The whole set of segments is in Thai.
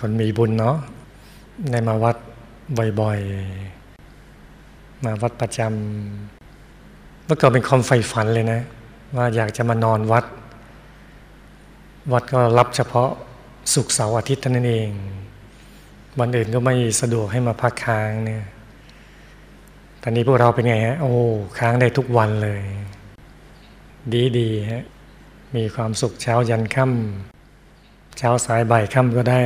คนมีบุญเนาะได้มาวัดบ่อยๆ มาวัดประจำเมื่อก่อนเป็นความใฝ่ฝันเลยนะ ว่าอยากจะมานอนวัด วัดก็รับเฉพาะสุกเสาร์อาทิตย์เท่านั้นเอง วันอื่นก็ไม่สะดวกให้มาพักค้างเนี่ยตอนนี้พวกเราเป็นไงฮะ โอ้ค้างได้ทุกวันเลย ดีดีฮะมีความสุขเช้ายันค่ำเช้าสายบ่ายค่ำก็ได้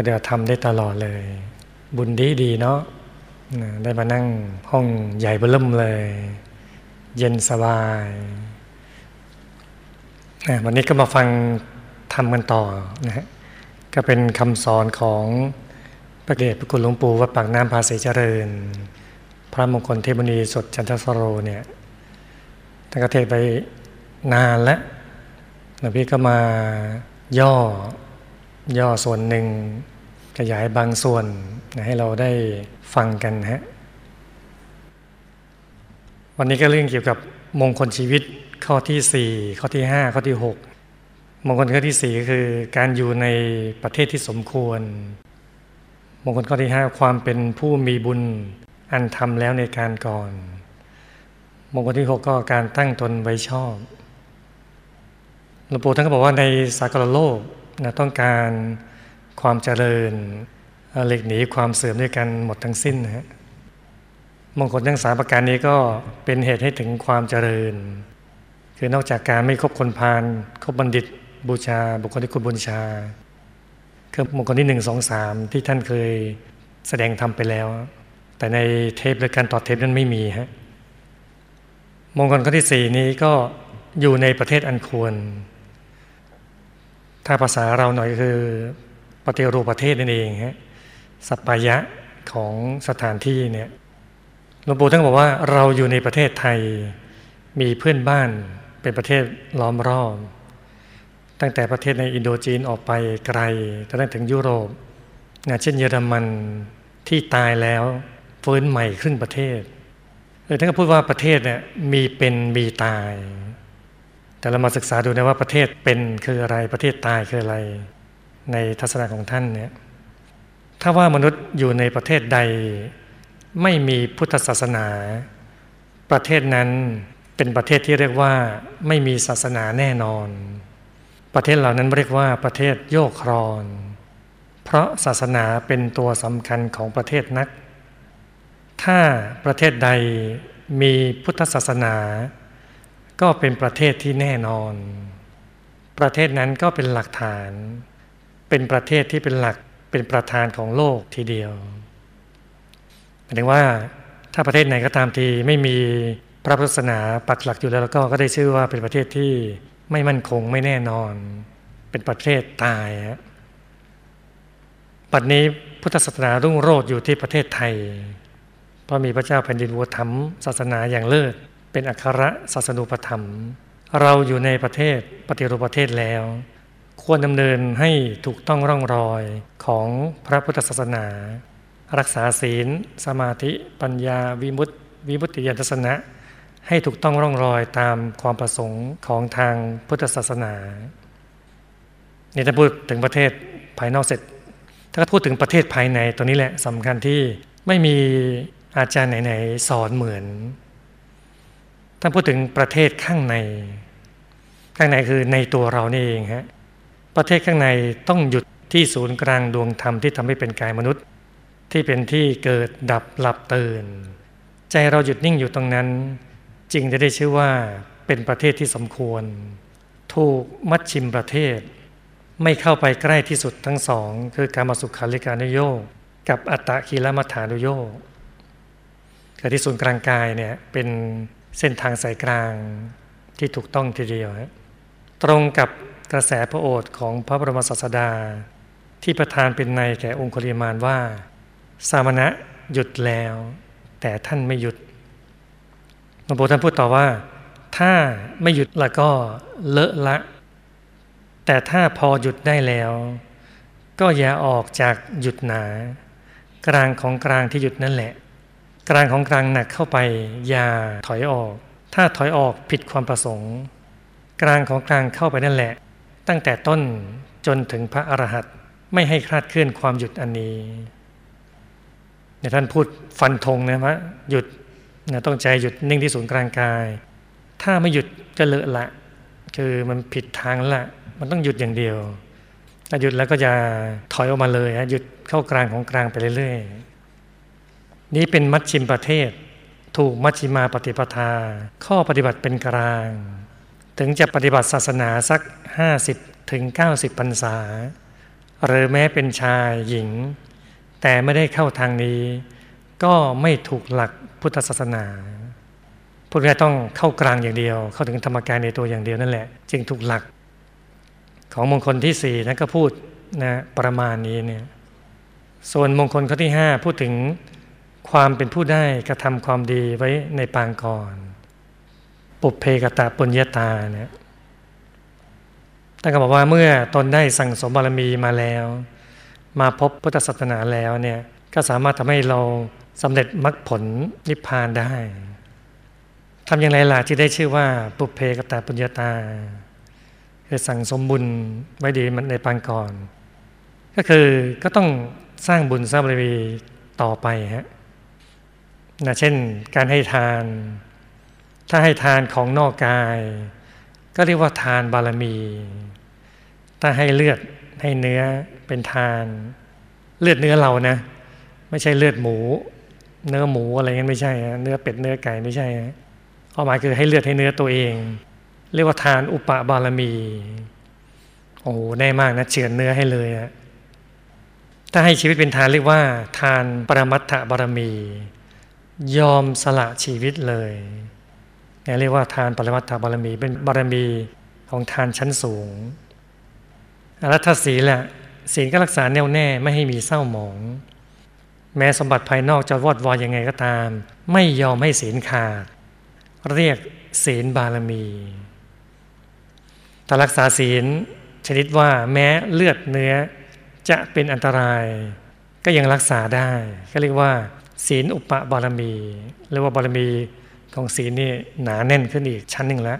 ปฏิบัติธรรมได้ตลอดเลย บุญดีดีเนาะได้มานั่งห้องใหญ่เบิ่มเลย เย็นสบายวันนี้ก็มาฟังทำกันต่อนะฮะก็เป็นคำสอนของพระเดชพระคุณหลวงปู่วัดปากน้ำภาษีเจริญ พระมงคลเทพนีสดจันทสโรเนี่ยท่านก็เทศไปนานแล้วหลวงพี่ก็มาย่อ ย่อส่วนหนึ่ง ขยายบางส่วนให้เราได้ฟังกันฮะวันนี้ก็เรื่องเกี่ยวกับมงคลชีวิตข้อที่สี่ข้อที่ห้าข้อที่หกมงคลข้อที่สี่ก็คือการอยู่ในประเทศที่สมควร มงคลข้อที่ห้าความเป็นผู้มีบุญอันทำแล้วในการก่อน มงคลที่หกก็การตั้งตนไว้ชอบหลวงปู่ท่านก็บอกว่าในสากลโลก นะต้องการความเจริญเล็กหนีความเสื่อมด้วยกันหมดทั้งสิ้นนะฮะมงคลทั้งสามประการนี้ก็เป็นเหตุให้ถึงความเจริญ คือนอกจากการไม่คบคนพาลคบบัณฑิตบูชา บุคคลที่คุณบูชาคือมงคลที่หนึ่งสองสามที่ท่านเคยแสดงทำไปแล้ว แต่ในเทปหรือการต่อเทปนั้นไม่มีฮะมงคลข้อที่สี่นี้ก็อยู่ในประเทศอันควร ถ้าภาษาเราหน่อยคือปฏิรูปประเทศนั่นเองฮะสัปปายะของสถานที่เนี่ยหลวงปู่ท่านบอกว่าเราอยู่ในประเทศไทย มีเพื่อนบ้านเป็นประเทศล้อมรอบตั้งแต่ประเทศในอินโดจีนออกไปไกลจนถึงยุโรปนะเช่นเยอรมันที่ตายแล้วฟื้นใหม่ครึ่งประเทศเลยท่านก็พูดว่าประเทศเนี่ยมีเป็นมีตาย แต่เรามาศึกษาดูนะว่าประเทศเป็นคืออะไรประเทศตายคืออะไร ในทัศนะของท่านเนี่ยถ้าว่ามนุษย์อยู่ในประเทศใด ไม่มีพุทธศาสนา ประเทศนั้นเป็นประเทศที่เรียกว่าไม่มีศาสนาแน่นอน ประเทศเหล่านั้นเรียกว่าประเทศโยกครอน เพราะศาสนาเป็นตัวสำคัญของประเทศนัก ถ้าประเทศใดมีพุทธศาสนา ก็เป็นประเทศที่แน่นอน ประเทศนั้นก็เป็นหลักฐาน เป็นประเทศที่เป็นหลักเป็นประธานของโลกทีเดียวหมายถึงว่าถ้าประเทศไหนก็ตามทีไม่มีพระพุทธศาสนาปักหลักอยู่แล้วแล้วก็ก็ได้ชื่อว่าเป็นประเทศที่ไม่มั่นคงไม่แน่นอน เป็นประเทศตายฮะปัจจุบันพุทธศาสนารุ่งโรจน์อยู่ที่ประเทศไทย เพราะมีพระเจ้าแผ่นดินวัวธรรมศาสนาอย่างเลิศ เป็นอัครศาสนูปธรรม เราอยู่ในประเทศปฏิรูปประเทศแล้ว ควรดำเนินให้ถูกต้องร่องรอยของพระพุทธศาสนา รักษาศีล สมาธิ ปัญญา วิมุตติ วิมุตติยานทัศนะ ให้ถูกต้องร่องรอยตามความประสงค์ของทางพุทธศาสนานี่ถ้าพูดถึงประเทศภายนอกเสร็จ ถ้าพูดถึงประเทศภายในตัวนี้แหละสำคัญที่ไม่มีอาจารย์ไหนๆสอนเหมือน ถ้าพูดถึงประเทศข้างใน ข้างในคือในตัวเรานี่เองฮะประเทศข้างในต้องหยุดที่ศูนย์กลางดวงธรรมที่ทำให้เป็นกายมนุษย์ ที่เป็นที่เกิดดับหลับตื่น ใจเราหยุดนิ่งอยู่ตรงนั้น จึงจะได้ชื่อว่าเป็นประเทศที่สมควร ถูกมัดชิมประเทศ ไม่เข้าไปใกล้ที่สุดทั้งสอง คือการมาสุขาริการุโยกกับอัตตะคีลมัฐานุโยกแต่ที่ศูนย์กลางกายเนี่ยเป็น เส้นทางสายกลางที่ถูกต้องทีเดียว ตรงกับกระแสพระโอษฐ์ของพระบรมศาสดา ที่ประทานเป็นในแก่องคุลิมานว่า สามณะหยุดแล้ว แต่ท่านไม่หยุดหลวงปู่ท่านพูดต่อว่า ถ้าไม่หยุดแล้วก็เลอะละ แต่ถ้าพอหยุดได้แล้ว ก็อย่าออกจากหยุดหนา กลางของกลางที่หยุดนั่นแหละ กลางของกลางหนักเข้าไปอย่าถอยออก ถ้าถอยออกผิดความประสงค์ กลางของกลางเข้าไปนั่นแหละ ตั้งแต่ต้นจนถึงพระอรหันต์ไม่ให้คลาดเคลื่อนความหยุดอันนี้เนี่ยท่านพูดฟันธงนะว่าหยุดนะต้องใจหยุดนิ่งที่ศูนย์กลางกาย ถ้าไม่หยุดจะเลอะละ คือมันผิดทางละ มันต้องหยุดอย่างเดียวถ้าหยุดแล้วก็จะถอยออกมาเลยฮะหยุดเข้ากลางของกลางไปเรื่อยๆ นี้เป็นมัชชิมประเทศ ถูกมัชชิมาปฏิปทา ข้อปฏิบัติเป็นกลาง ถึงจะปฏิบัติศาสนาสัก 50ถึง90พรรษา หรือแม้เป็นชายหญิง แต่ไม่ได้เข้าทางนี้ ก็ไม่ถูกหลักพุทธศาสนาพุทธต้องเข้ากลางอย่างเดียว เข้าถึงธรรมกายในตัวอย่างเดียวนั่นแหละ จึงถูกหลัก ของมงคลที่สี่นั้นก็พูดนะประมาณนี้เนี่ยส่วนมงคลข้อที่ห้าพูดถึง ความเป็นผู้ได้กระทำความดีไว้ในปางก่อน ปุเพกตะปุญญาตาเนี่ยท่านก็บอกว่าเมื่อตนได้สั่งสมบารมีมาแล้ว มาพบพุทธศาสนาแล้วเนี่ยก็สามารถทำให้เราสำเร็จมรรคผลนิพพานได้ทำอย่างไรล่ะที่ได้ชื่อว่า ปุเพกตะปุญญาตาคือสั่งสมบุญไว้ดีมันในปางก่อน ก็คือก็ต้องสร้างบุญสร้างบารมีต่อไปฮะ นะเช่นการให้ทาน ถ้าให้ทานของนอกกาย ก็เรียกว่าทานบารมี ถ้าให้เลือดให้เนื้อเป็นทาน เลือดเนื้อเรานะ ไม่ใช่เลือดหมู เนื้อหมูอะไรเงี้ยไม่ใช่เนื้อเป็ดเนื้อไก่ไม่ใช่ความหมายคือให้เลือดให้เนื้อตัวเอง เรียกว่าทานอุปบารมี โอ้แน่มากนะเฉือนเนื้อให้เลยอะถ้าให้ชีวิตเป็นทานเรียกว่า ทานปรมัตถบารมี ยอมสละชีวิตเลยเนี่ยเรียกว่าทานปรมัตถบารมีเป็นบารมีของทานชั้นสูงแล้วถ้าศีลละศีลก็รักษาแน่วแน่ไม่ให้มีเศร้าหมอง แม้สมบัติภายนอกจะวอดวายยังไงก็ตาม ไม่ยอมให้ศีลขาด เรียกศีลบารมีถ้ารักษาศีลชนิดว่าแม้เลือดเนื้อจะเป็นอันตราย ก็ยังรักษาได้ ก็เรียกว่า ศีลอุปบารมีเรียกว่าบารมีของศีลนี่หนาแน่นขึ้นอีกชั้นหนึ่งแล้ว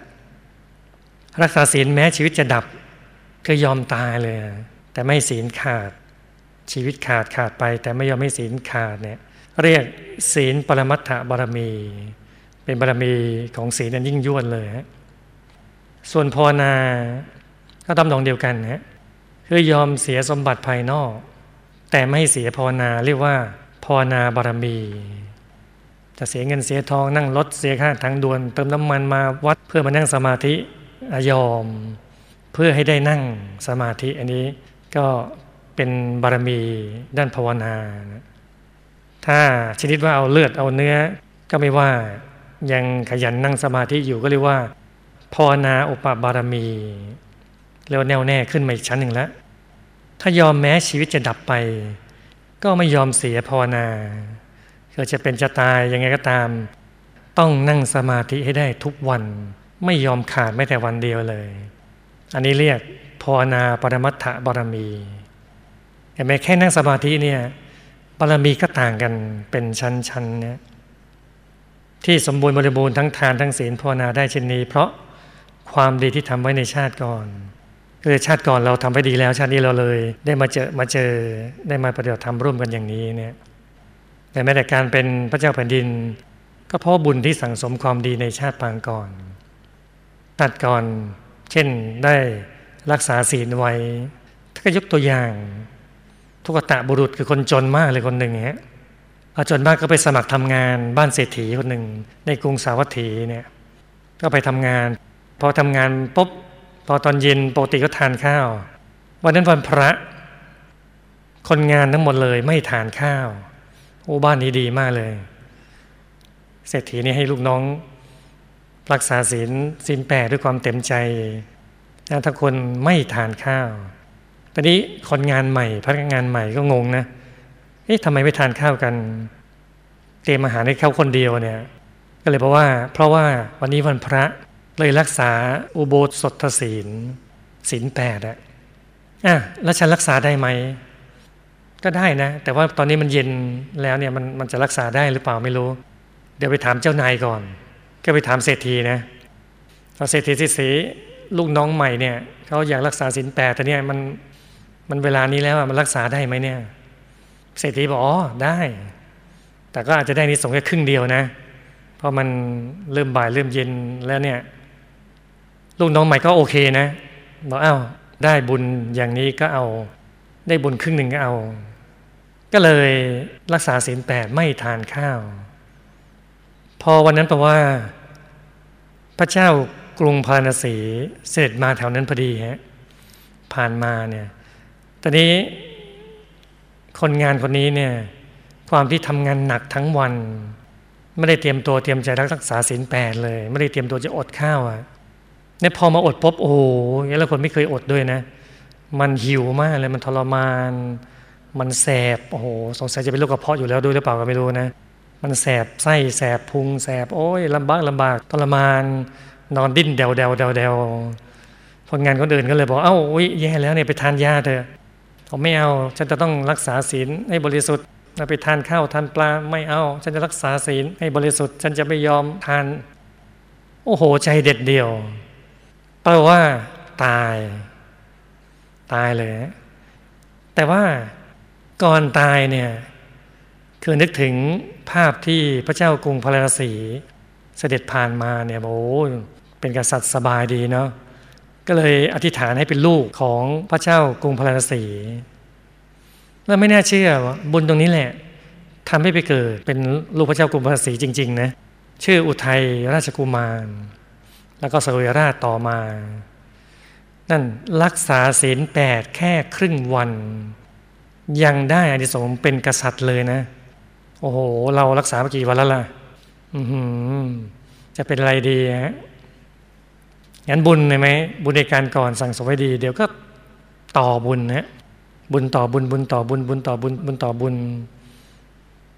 รักษาศีลแม้ชีวิตจะดับก็ยอมตายเลย แต่ไม่ศีลขาด ชีวิตขาดขาดไป แต่ไม่ยอมให้ศีลขาดเนี่ยเรียกศีลปรมัตถบารมี เป็นบารมีของศีลนั้นยิ่งยวดเลยฮะส่วนภาวนาก็ตำนองเดียวกันนะคือยอมเสียสมบัติภายนอก แต่ไม่เสียภาวนาเรียกว่า ภาวนาบารมี จะเสียเงินเสียทองนั่งรถเสียค่าทางด่วน เติมน้ำมันมาวัดเพื่อมานั่งสมาธิยอม เพื่อให้ได้นั่งสมาธิอันนี้ก็เป็นบารมีด้านภาวนาถ้าชนิดว่าเอาเลือดเอาเนื้อก็ไม่ว่ายังขยันนั่งสมาธิอยู่ก็เรียกว่าภาวนาอุปบารมีเรียกว่าแน่วแน่ขึ้นมาอีกชั้นหนึ่งแล้วถ้ายอมแม้ชีวิตจะดับไป ก็ไม่ยอมเสียภาวนาเกิดจะเป็นจะตายยังไงก็ตาม ต้องนั่งสมาธิให้ได้ทุกวัน ไม่ยอมขาดแม้แต่วันเดียวเลย อันนี้เรียกภาวนาปรมัตถบารมีแต่แม้แค่นั่งสมาธิเนี่ยบารมีก็ต่างกันเป็นชั้นๆเนี่ยที่สมบูรณ์บริบูรณ์ทั้งทานทั้งศีลภาวนาได้เช่นนี้ เพราะความดีที่ทำไว้ในชาติก่อน คือชาติก่อนเราทำไว้ดีแล้ว ชาตินี้เราเลย ได้มาเจอมาเจอได้มาปฏิบัติธรรมร่วมกันอย่างนี้เนี่ยแต่แม้แต่การเป็นพระเจ้าแผ่นดิน ก็เพราะบุญที่สั่งสมความดีในชาติปางก่อนตัดก่อน เช่นได้รักษาศีลไว้ถ้าก็ยกตัวอย่าง ทุกตะบุรุษคือคนจนมากเลยคนหนึ่งเนี้ยจนมากก็ไปสมัครทำงานบ้านเศรษฐีคนหนึ่งในกรุงสาวัตถีเนี่ย ก็ไปทำงาน พอทำงานปุ๊บ พอตอนเย็นปกติก็ทานข้าว วันนั้นวันพระ คนงานทั้งหมดเลยไม่ทานข้าว โอ้บ้านนี้ดีมากเลยเศรษฐีนี่ให้ลูกน้อง รักษาศีลศีลแปดด้วยความเต็มใจถ้าคนไม่ทานข้าว ตอนนี้คนงานใหม่พนักงานใหม่ก็งงนะ เอ๊ะทำไมไม่ทานข้าวกัน เตรียมอาหารให้เขาคนเดียวเนี่ย ก็เลยเพราะว่า เพราะว่าวันนี้วันพระ เลยรักษาอุโบสถศีลศีลแปดอะอะแล้วฉันรักษาได้ไหม ก็ได้นะ แต่ว่าตอนนี้มันเย็นแล้วเนี่ยมันมันจะรักษาได้หรือเปล่าไม่รู้ เดี๋ยวไปถามเจ้านายก่อน ก็ไปถามเศรษฐีนะพอเศรษฐีสิสีลูกน้องใหม่เนี่ยเขาอยากรักษาศีลแปดแต่เนี่ยมันมันเวลานี้แล้วมันรักษาได้ไหมเนี่ย เศรษฐีบอกอ๋อได้ แต่ก็อาจจะได้นิสงแค่ครึ่งเดียวนะ เพราะมันเริ่มบ่ายเริ่มเย็นแล้วเนี่ย ลูกน้องใหม่ก็โอเคนะบอกอ้าวได้บุญอย่างนี้ก็เอา ได้บุญครึ่งหนึ่งก็เอา ก็เลยรักษาศีลแปดไม่ทานข้าว พอวันนั้นแปลว่า พระเจ้ากรุงพาราณสีเสด็จมาแถวนั้นพอดีฮะผ่านมาเนี่ยตอนนี้คนงานคนนี้เนี่ย ความที่ทำงานหนักทั้งวัน ไม่ได้เตรียมตัวเตรียมใจรักษาศีลแปดเลย ไม่ได้เตรียมตัวจะอดข้าวอะ่ะ เนี่ยพอมาอดพบโอ้โหแล้วคนไม่เคยอดด้วยนะ มันหิวมากเลยมันทรมาน มันแสบโอ้โหสงสัยจะเป็นโรคกระเพาะอยู่แล้วด้วยหรือเปล่าก็ไม่รู้นะ มันแสบไส้แสบพุงแสบโอ้ยลำบากลำบากทรมาน นอนดิ้นเดวเดวเดวเดวคนงานคนอื่นก็เลยบอกเอ้าอุ้ยแย่แล้วเนี่ยไปทานยาเถอะเขาไม่เอาฉันจะต้องรักษาศีลให้บริสุทธิ์ไปทานข้าวทานปลาไม่เอา ฉันจะรักษาศีลให้บริสุทธิ์ ฉันจะไม่ยอมทาน โอ้โหใจเด็ดเดี่ยว แปลว่าตาย ตายเลย แต่ว่าก่อนตายเนี่ยคือนึกถึงภาพที่พระเจ้ากรุงพาราสีเสด็จผ่านมาเนี่ยโอ้เป็นกษัตริย์สบายดีเนาะก็เลยอธิษฐานให้เป็นลูกของพระเจ้ากรุงพาราสีแล้วไม่น่าเชื่อว่าบุญตรงนี้แหละทำให้ไปเกิดเป็นลูกพระเจ้ากรุงพาราสีจริง ๆ นะ ชื่ออุทัยราชกุมาร แล้วก็สวยราชต่อมา นั่นรักษาศีลแปดแค่ครึ่งวัน ยังได้อานิสงส์เป็นกษัตริย์เลยนะ โอ้โห เรารักษามากี่วันแล้วล่ะจะเป็นอะไรดีฮะงั้นบุญไหมบุญในการก่อนสั่งสมไว้ดี เดี๋ยวก็ต่อบุญนะบุญต่อบุญบุญต่อบุญบุญต่อบุญบุญต่อบุญ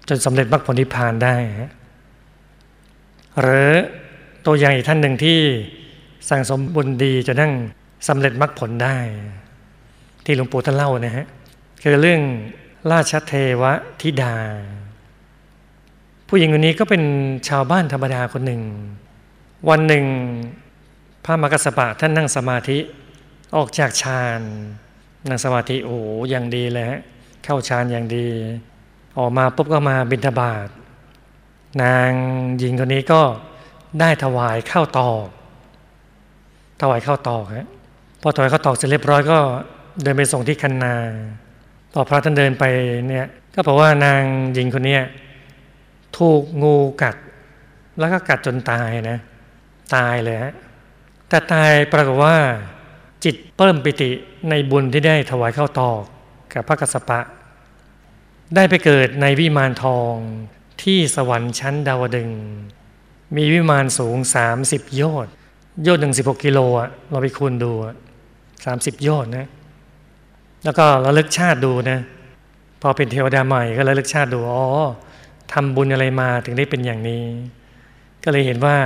จนสำเร็จมรรคผลนิพพานได้ฮะหรือ ตัวอย่างอีกท่านหนึ่งที่สั่งสมบุญดีจนนั่งสำเร็จมรรคผลได้ ที่หลวงปู่ท่านเล่านะฮะคือเรื่องราชเทวธิดา ผู้หญิงคนนี้ก็เป็นชาวบ้านธรรมดาคนหนึ่ง วันหนึ่งพระมกสปะท่านนั่งสมาธิออกจากฌานนั่งสมาธิโอ้อย่างดีเลยฮะเข้าฌานอย่างดี ออกมาปุ๊บก็มาบิณฑบาตนางหญิงคนนี้ก็ ได้ถวายข้าวตอกถวายข้าวตอกฮะพอถวายข้าวตอกเสร็จเรียบร้อยก็เดินไปส่งที่คันนาพอพระท่านเดินไปเนี่ยก็บอกว่านางหญิงคนนี้ถูกงูกัด แล้วก็กัดจนตายนะ ตายเลยฮะแต่ตายปรากฏว่า จิตเพิ่มปิติในบุญที่ได้ถวายข้าวตอกกับพระกัสสปะ ได้ไปเกิดในวิมานทองที่สวรรค์ชั้นดาวดึง มีวิมานสูง 30 โยชน์โยชน์หนึ่งสิบหกกิโลอะเราไปคูณดูสามสิบโยชน์นะ แล้วก็ระลึกชาติดูนะ พอเป็นเทวดาใหม่ก็ระลึกชาติดูอ๋อทำบุญอะไรมาถึงได้เป็นอย่างนี้ ก็เลยเห็นว่า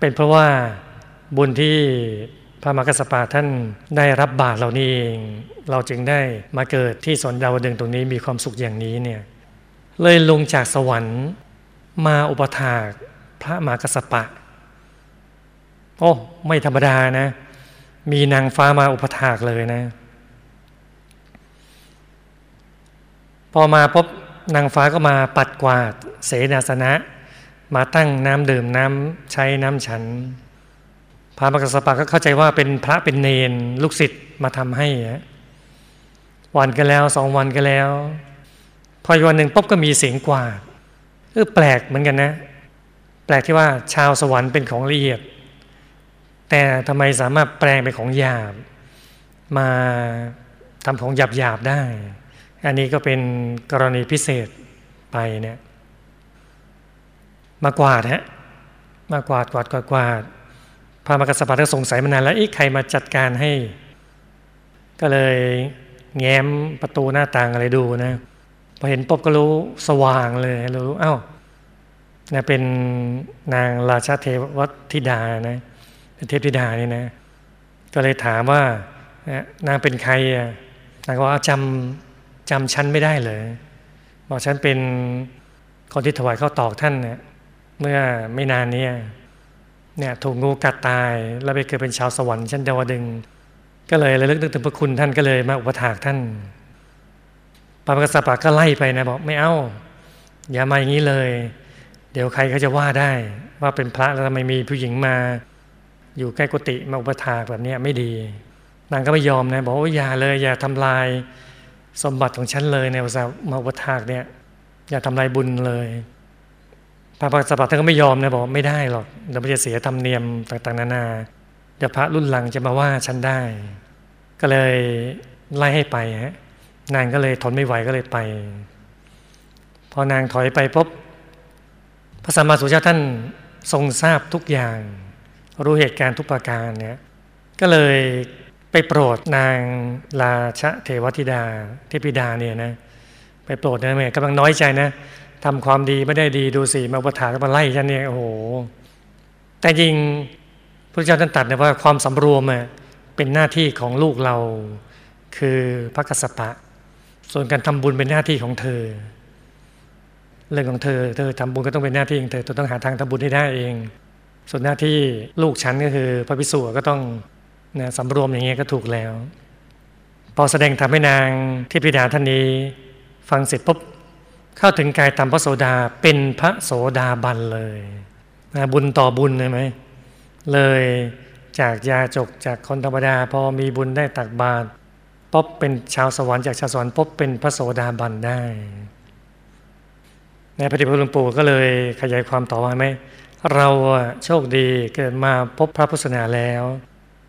เป็นเพราะว่าบุญที่พระมกสปาท่านได้รับบาตรเหล่านี้เองเราจึงได้มาเกิดที่สนดาวดึงตรงนี้มีความสุขอย่างนี้เนี่ยเลยลงจากสวรรค์มาอุปถาก พระมากสปะ โอ้ไม่ธรรมดานะ มีนางฟ้ามาอุปถากเลยนะ พอมาพบนางฟ้าก็มาปัดกวาดเสนาสนะ มาตั้งน้ำดื่มน้ำใช้น้ำฉัน พระมกสปะก็เข้าใจว่าเป็นพระเป็นเนนลูกศิษย์มาทำให้วันกันแล้วสองวันกันแล้ว พออีกวันหนึ่งปุ๊บก็มีเสียงกวาดเออแปลกเหมือนกันนะ แปลกที่ว่าชาวสวรรค์เป็นของละเอียด แต่ทำไมสามารถแปลงเป็นของหยาบ มาทำของหยาบหยาบได้ อันนี้ก็เป็นกรณีพิเศษไปเนี่ยมากวาดฮะมากวาดกวาดกวาดกวาดพระมกษัตริย์ก็สงสัยมานานแล้วอีกใครมาจัดการให้ ก็เลยแง้มประตูหน้าต่างอะไรดูนะพอเห็นปุ๊บก็รู้สว่างเลยรู้เอ้าเนี่ยเป็นนางราชาเทวธิดานะเทพธิดานี่นะ ก็เลยถามว่านางเป็นใครอะนางก็ว่าจำจำฉันไม่ได้เลยบอกฉันเป็นคนที่ถวายข้าวตอกท่านเนี่ยเมื่อไม่นานนี้เนี่ยถูกงูกัดตาย แล้วไปเกิดเป็นชาวสวรรค์ชั้นดาวดึง ก็เลยระลึกนึกถึงพระคุณท่านก็เลยมาอุปถากท่านพระมกษัตริย์ก็ไล่ไปนะบอกไม่เอาอย่ามาอย่างนี้เลย เดี๋ยวใครเขาจะว่าได้ว่าเป็นพระแล้วทำไมมีผู้หญิงมา อยู่ใกล้กุฏิมาอุปถากแบบนี้ไม่ดี นางก็ไม่ยอมนะบอกว่าอย่าเลย อย่าทำลายสมบัติของฉันเลยในภาษามาอุปถากเนี่ย อย่าทำลายบุญเลยพระมกษัตท่านก็ไม่ยอมนะบอกไม่ได้หรอกเดี๋ยวมันจะเสียธรรมเนียมต่างๆนานาเดี๋ยวพระรุ่นหลังจะมาว่าฉันได้ ก็เลยไล่ให้ไปฮะนางก็เลยทนไม่ไหวก็เลยไป พอนางถอยไปปุ๊บ พระสัมมาสัมพุทธเจ้าท่านทรงทราบทุกอย่าง รู้เหตุการณ์ทุกประการเนี่ยก็เลยไปโปรดนางราชเทวธิดาเทพิดาเนี่ยนะไปโปรดนะแม่กำลังน้อยใจนะทำความดีไม่ได้ดีดูสิมาประถาก็มาไล่ฉันเนี่ยโอ้โห แต่จริงพระเจ้าท่านตรัสนะว่าความสำรวมเป็นหน้าที่ของลูกเรา คือพระกษัตริย์ส่วนการทำบุญเป็นหน้าที่ของเธอ เรื่องของเธอ เธอทำบุญก็ต้องเป็นหน้าที่ของเธอเธอต้องหาทางทำบุญให้ได้เอง ส่วนหน้าที่ลูกฉันก็คือ พระพิสุก็ต้องนะสำรวมอย่างเงี้ยก็ถูกแล้ว พอแสดงทำให้นางที่พิดาท่านนี้ ฟังเสร็จปุ๊บเข้าถึงกายตามพระโสดาเป็นพระโสดาบันเลยนะบุญต่อบุญเลยไหมเลยจากยาจกจากคนธรรมดา พอมีบุญได้ตักบาตรปุ๊บเป็นชาวสวรรค์จากชาวสวรรค์ปุ๊บเป็นพระโสดาบันได้ ในพระเดชพระคุณปู่ก็เลยขยายความต่อว่าไหมเราโชคดีเกิดมาพบพระพุทธศาสนาแล้ว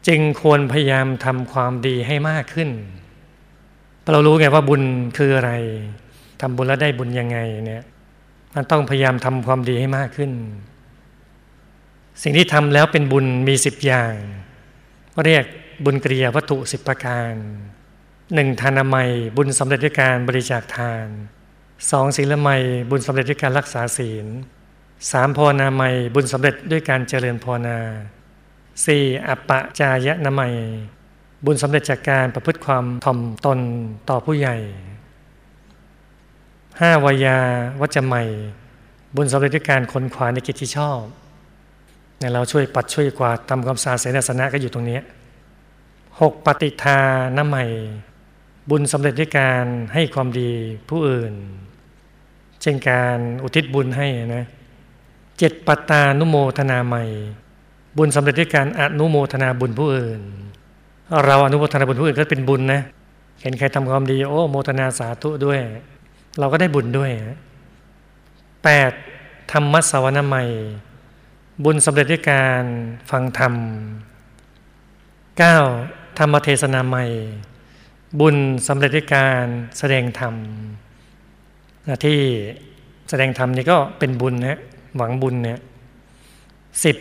จึงควรพยายามทำความดีให้มากขึ้น เรารู้ไงว่าบุญคืออะไรทำบุญแล้วได้บุญยังไงเนี่ยมันต้องพยายามทำความดีให้มากขึ้น สิ่งที่ทำแล้วเป็นบุญมีสิบอย่าง เรียกบุญกริยาวัตถุสิบประการหนึ่งทานามัยบุญสำเร็จด้วยการบริจาคทาน สองศีลไมยบุญสำเร็จด้วยการรักษาศีลสามภาวนาไมยบุญสำเร็จด้วยการเจริญภาวนาสี่อปปจายะนามัย บุญสำเร็จจากการประพฤติความถ่อมตนต่อผู้ใหญ่ห้าวายาวัจใหม่บุญสำเร็จด้วยการค้นขวาในกิจที่ชอบในเราช่วยปัดช่วยกวาดทำความสะอาดเสนาสนะก็อยู่ตรงนี้หกปฏิทาน้ำใหม่ บุญสำเร็จด้วยการให้ความดีผู้อื่น ช่นการอุทิศบุญให้นะเจ็ดปัตตานุโมทนาใหม่ บุญสำเร็จด้วยการอนุโมทนาบุญผู้อื่น เราอนุโมทนาบุญผู้อื่นก็เป็นบุญนะเห็นใครทำความดีโอ้โมทนาสาธุด้วย เราก็ได้บุญด้วย 8. ธรรมสวนาใหม่ บุญสำเร็จด้วยการฟังธรรม 9. ธรรมเทศนาใหม่ บุญสำเร็จด้วยการแสดงธรรม ที่แสดงธรรมนี่ก็เป็นบุญนะหวังบุญเนี่ยสิบ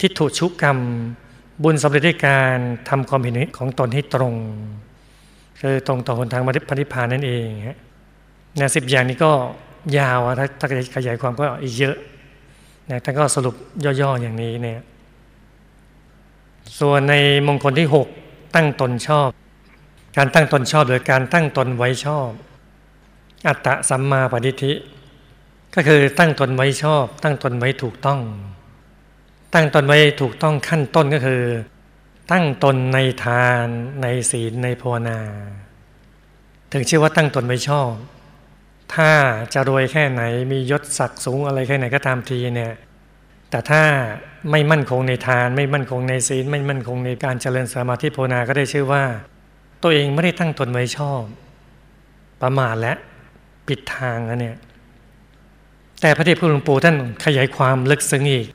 ทิฏฐุชุกรรม บุญสำเร็จด้วยการทำความเห็นของตนให้ตรง คือตรงต่อหนทางมรรคผลิพานนั่นเองฮะนะสิบอย่างนี้ก็ยาวถ้าถ้าขยายความก็อีกเยอะนะท่านก็สรุปย่อๆอย่างนี้เนี่ยส่วนในมงคลที่หกตั้งตนชอบ การตั้งตนชอบหรือการตั้งตนไว้ชอบ อัตตะสัมมาปฏิทิ ก็คือตั้งตนไว้ชอบ ตั้งตนไว้ถูกต้อง ตั้งตนไว้ถูกต้องขั้นต้นก็คือ ตั้งตนในทานในศีลในภาวนา ถึงชื่อว่าตั้งตนไว้ชอบ ถ้าจะรวยแค่ไหนมียศศักดิ์สูงอะไรแค่ไหนก็ตามทีเนี่ยแต่ถ้าไม่มั่นคงในทานไม่มั่นคงในศีลไม่มั่นคงในการเจริญสมาธิภาวนาก็ได้ชื่อว่า ตัวเองไม่ได้ตั้งตนไว้ชอบ ประมาทและ ปิดทางนะเนี่ยแต่พระเดชพระหลวงปู่ท่านขยายความลึกซึ้งอีก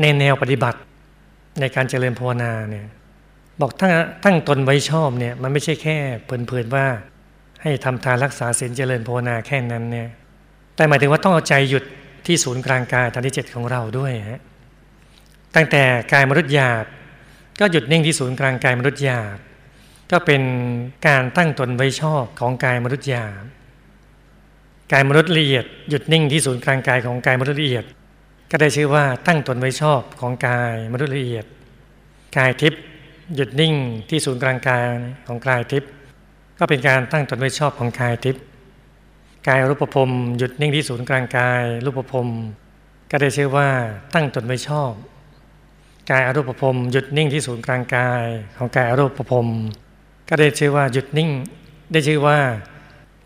ในแนวปฏิบัติในการเจริญภาวนาเนี่ยบอกตั้งตั้งตนไว้ชอบเนี่ยมันไม่ใช่แค่เพลินๆว่า ให้ทำทานรักษาศีลเจริญภาวนาแค่นั้นเนี่ยแต่หมายถึงว่าต้องเอาใจหยุดที่ศูนย์กลางกายฐานที่เจ็ดของเราด้วยฮะตั้งแต่กายมนุษย์หยาบ ก็หยุดนิ่งที่ศูนย์กลางกายมนุษย์หยาบ ก็เป็นการตั้งตนไว้ชอบของกายมนุษย์หยาบ กายมนุษย์ละเอียดหยุดนิ่งที่ศูนย์กลางกายของกายมนุษย์ละเอียด ก็ได้ชื่อว่าตั้งตนไว้ชอบของกายมนุษย์ละเอียด กายทิพย์หยุดนิ่งที่ศูนย์กลางกายของกายทิพย์ก็เป็นการตั้งตนไว้ชอบของกายทิพย์กายรูปภพหยุดนิ่งที่ศูนย์กลางกายรูปภพก็ได้ชื่อว่าตั้งตนไว้ชอบ กายอรูปภพหยุดนิ่งที่ศูนย์กลางกายของกายอรูปภพก็ได้ชื่อว่าหยุดนิ่ง ได้ชื่อว่า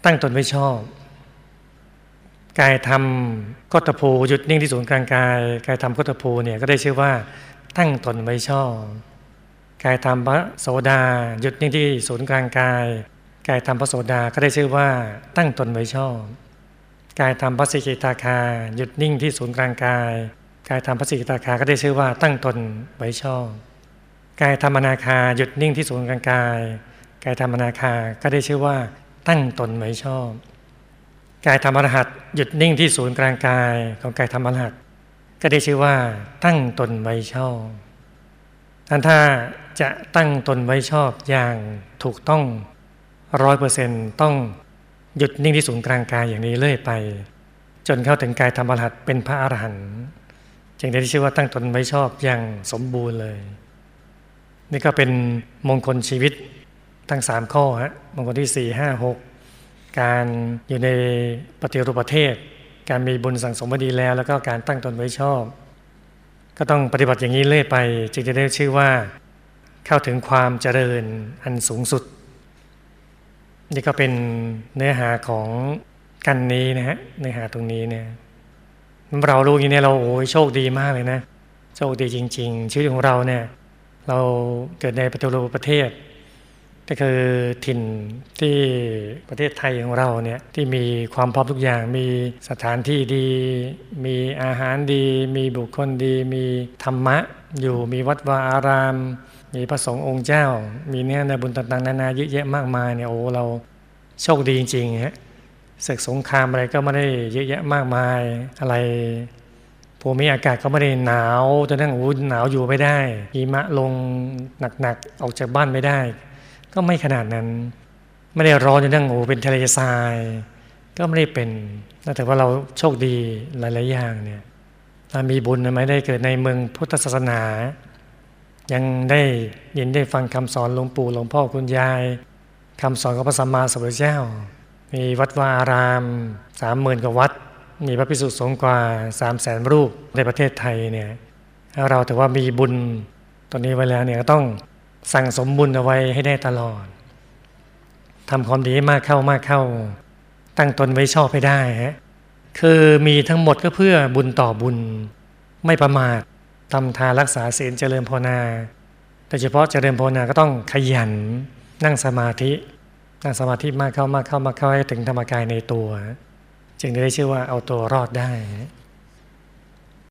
ตั้งตนไว้ชอบ กายธรรมก็ตภูหยุดนิ่งที่ศูนย์กลางกายกายธรรมก็ตภูเนี่ยก็ได้ชื่อว่าตั้งตนไว้ชอบกายธรรมพระโสดาหยุดนิ่งที่ศูนย์กลางกายกายธรรมพระโสดาก็ได้ชื่อว่าตั้งตนไว้ชอบกายธรรมพระสิกิตาคาหยุดนิ่งที่ศูนย์กลางกายกายธรรมพระสิกิตาคาก็ได้ชื่อว่าตั้งตนไว้ชอบกายธรรมนาคาหยุดนิ่งที่ศูนย์กลางกายกายธรรมนาคาก็ได้ชื่อว่าตั้งตนไว้ชอบ กายธรรมรหัสหยุดนิ่งที่ศูนย์กลางกายของกายธรรมรหัสก็ได้ชื่อว่าตั้งตนไว้ชอบอันถ้าจะตั้งตนไว้ชอบอย่างถูกต้องร้อยเปอร์เซ็นต์ต้องหยุดนิ่งที่ศูนย์กลางกายอย่างนี้เรื่อยไป จนเข้าถึงกายธรรมรหัสเป็นพระอรหันต์จึงได้ชื่อว่าตั้งตนไว้ชอบอย่างสมบูรณ์เลย นี่ก็เป็นมงคลชีวิตทั้งสามข้อฮะมงคลที่สี่ห้าหก การอยู่ในปฏิรูปประเทศ การมีบุญสังสมบดีแล้ว แล้วก็การตั้งตนไว้ชอบ ก็ต้องปฏิบัติอย่างนี้เรื่อยไป จึงจะได้ชื่อว่าเข้าถึงความเจริญอันสูงสุด นี่ก็เป็นเนื้อหาของกันนี้นะฮะเนื้อหาตรงนี้เนี่ยเรารู้อย่างนี้เราโอ้ยโชคดีมากเลยนะโชคดีจริง ๆ ชีวิตของเราเนี่ย เราเกิดในปฏิรูปประเทศ ก็คือถิ่นที่ประเทศไทยของเราเนี่ยที่มีความพร้อมทุกอย่างมีสถานที่ดี มีอาหารดี มีบุคคลดี มีธรรมะ อยู่มีวัดวาอาราม มีพระสงฆ์องค์เจ้า มีเนื้อในบุญต่างๆนานาเยอะแยะมากมายเนี่ยโอ้เราโชคดีจริงๆฮะศึกสงครามอะไรก็ไม่ได้เยอะแยะมากมายอะไรภูมิอากาศก็ไม่ได้หนาวจนทั้งอู้หนาวอยู่ไม่ได้หิมะลงหนักๆออกจากบ้านไม่ได้ ก็ไม่ขนาดนั้น ไม่ได้ร้อนจนทั้งโอ้เป็นทะเลทราย ก็ไม่ได้เป็นแต่ว่าเราโชคดีหลาย ๆ อย่างเนี่ยเรามีบุญไหมได้เกิดในเมืองพุทธศาสนา ยังได้ยินได้ฟังคำสอนหลวงปู่หลวงพ่อคุณยายคำสอนของพระสัมมาสัมพุทธเจ้า มีวัดวาอารามสามหมื่นกว่าวัด มีพระภิกษุสงฆ์กว่าสามแสนรูปในประเทศไทยเนี่ยเราแต่ว่ามีบุญตอนนี้ไว้แล้วเนี่ยต้อง สั่งสมบุญเอาไว้ให้ได้ตลอดทำความดีมากเข้ามากเข้า ตั้งตนไว้ชอบให้ได้ฮะคือมีทั้งหมดก็เพื่อบุญต่อบุญ ไม่ประมาททำทานรักษาศีลเจริญภาวนาแต่เฉพาะเจริญภาวนาก็ต้องขยัน นั่งสมาธิ นั่งสมาธิมากเข้ามากเข้ามากเข้าให้ถึงธรรมกายในตัว จึงได้ชื่อว่าเอาตัวรอดได้